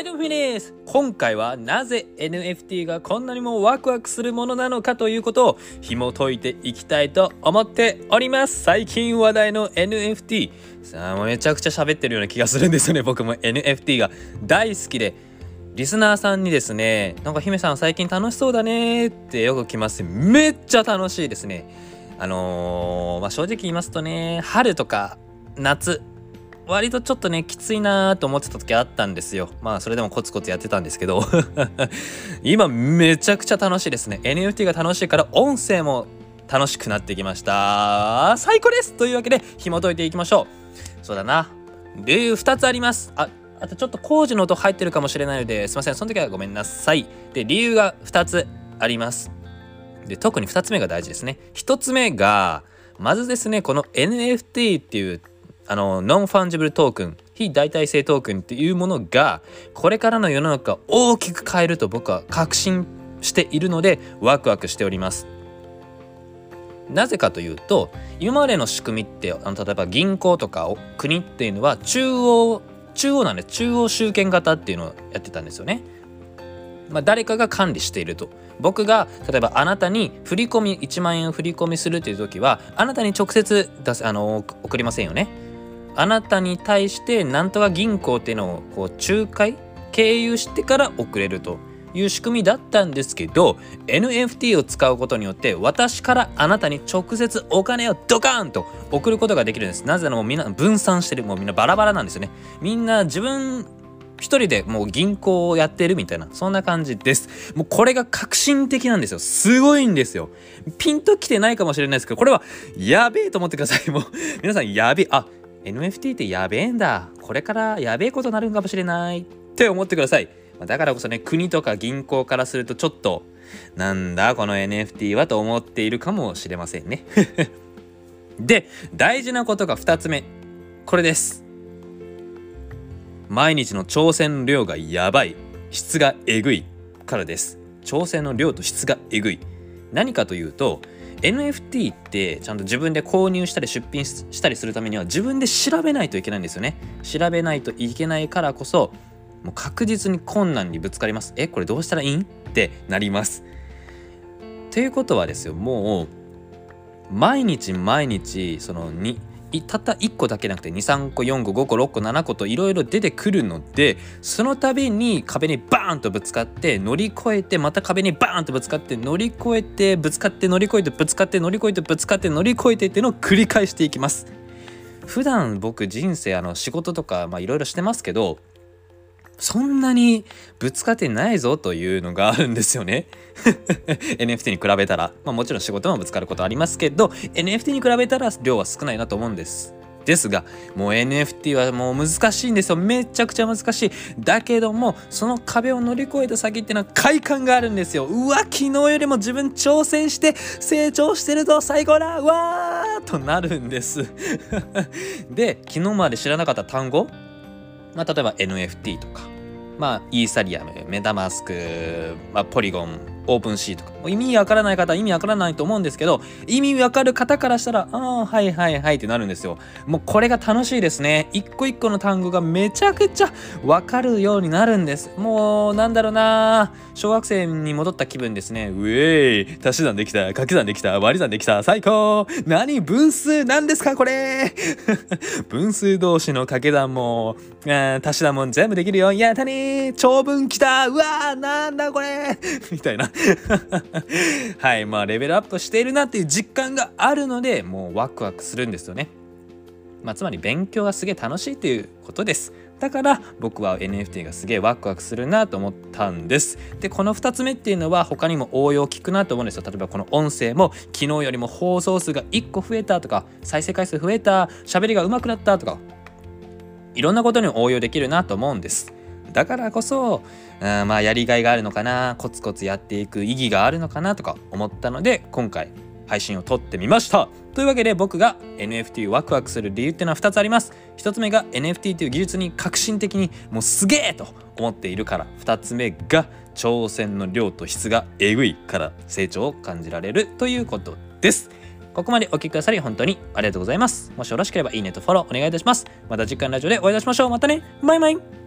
はいどうもフィニです今回はなぜ NFT がこんなにもワクワクするものなのかということを紐解いていきたいと思っております。最近話題の NFT さあもうめちゃくちゃ喋ってるような気がするんですよね。僕も NFT が大好きで。リスナーさんにですねなんか姫さん最近楽しそうだねってよく来ます。めっちゃ楽しいですね。あのー、まあ、正直言いますとね春とか夏割とちょっとねきついなーと思ってた時あったんですよ。まあそれでもコツコツやってたんですけど。今めちゃくちゃ楽しいですね。NFT が楽しいから音声も楽しくなってきました。最高ですというわけで紐解いていきましょう。そうだな。理由2つあります。ああとちょっと工事の音入ってるかもしれないのですいません。その時はごめんなさい。で理由が2つあります。で特に2つ目が大事ですね。1つ目がまずですねこの NFT っていうあの non-fungible token 非代替性トークンっていうものがこれからの世の中を大きく変えると僕は確信しているのでワクワクしております。なぜかというと今までの仕組みってあの例えば銀行とか国っていうのは中央中央なんで中央集権型っていうのをやってたんですよね。まあ、誰かが管理していると僕が例えばあなたに振り込み1万円振り込みするという時はあなたに直接出すあの送りませんよねあなたに対してなんとか銀行っていうのをこう仲介経由してから送れるという仕組みだったんですけど NFT を使うことによって私からあなたに直接お金をドカーンと送ることができるんです。なぜならもうみんな分散してるもうみんなバラバラなんですよね。みんな自分一人でもう銀行をやってるみたいなそんな感じです。もうこれが革新的なんですよ。すごいんですよ。ピンときてないかもしれないですけどこれはやべえと思ってください。もう皆さんやべえ。あ NFT ってやべえんだ。これからやべえことになるんかもしれないって思ってください。だからこそね国とか銀行からするとちょっとなんだこの NFT はと思っているかもしれませんね。で大事なことが2つ目。これです。毎日の挑戦の量がやばい。質がえぐいからです。挑戦の量と質がえぐい。何かというと NFT ってちゃんと自分で購入したり出品したりするためには自分で調べないといけないんですよね。調べないといけないからこそもう確実に困難にぶつかります。えこれどうしたらいい？んってなります。ということはですよもう毎日毎日そのにたった1個だけなくて23個4個5個6個7個といろいろ出てくるのでその度に壁にバーンとぶつかって乗り越えてまた壁にバーンとぶつかって乗り越えてぶつかって乗り越えてぶつかって乗り越えてぶつかって乗り越えてっていうのを繰り返していきます。普段僕人生あの仕事とかいろいろしてますけどそんなにぶつかってないぞというのがあるんですよね。NFT に比べたら、まあ、もちろん仕事もぶつかることありますけど NFT に比べたら量は少ないなと思うんです。ですがもう NFT はもう難しいんですよ。めちゃくちゃ難しい。だけどもその壁を乗り越えた先っていうのは快感があるんですよ。うわ昨日よりも自分挑戦して成長してるぞ最高だ。わーとなるんです。で昨日まで知らなかった単語まあ、例えば NFT とかまあ、イーサリアム、メタマスク、まあ、ポリゴン、オープンシーとか、意味わからない方は意味わからないと思うんですけど、意味わかる方からしたら、ああ、はいはいはいってなるんですよ。もうこれが楽しいですね。一個一個の単語がめちゃくちゃわかるようになるんです。もう、なんだろうな小学生に戻った気分ですね。うえい、足し算できた、掛け算できた、割り算できた、最高。何分数なんですかこれ。分数同士の掛け算も、足し算も全部できるよ。い。やったね長文来た。うわーなんだこれ。みたいな。はいまあレベルアップしているなっていう実感があるのでもうワクワクするんですよね。まあつまり勉強がすげえ楽しいということです。だから僕は NFT がすげえワクワクするなと思ったんです。でこの2つ目っていうのは他にも応用効くなと思うんですよ。例えばこの音声も昨日よりも放送数が1個増えたとか再生回数増えた喋りが上手くなったとかいろんなことに応用できるなと思うんです。だからこそ、うん、まあやりがいがあるのかなコツコツやっていく意義があるのかなとか思ったので今回配信を撮ってみました。というわけで僕が NFT ワクワクする理由っていうのは2つあります。1つ目が NFT という技術に革新的にもうすげえと思っているから。2つ目が挑戦の量と質がえぐいから成長を感じられるということです。ここまでお聴きくださり本当にありがとうございます。もしよろしければいいねとフォローお願いいたします。また次回のラジオでお会いいたしましょう。またね。バイバイ。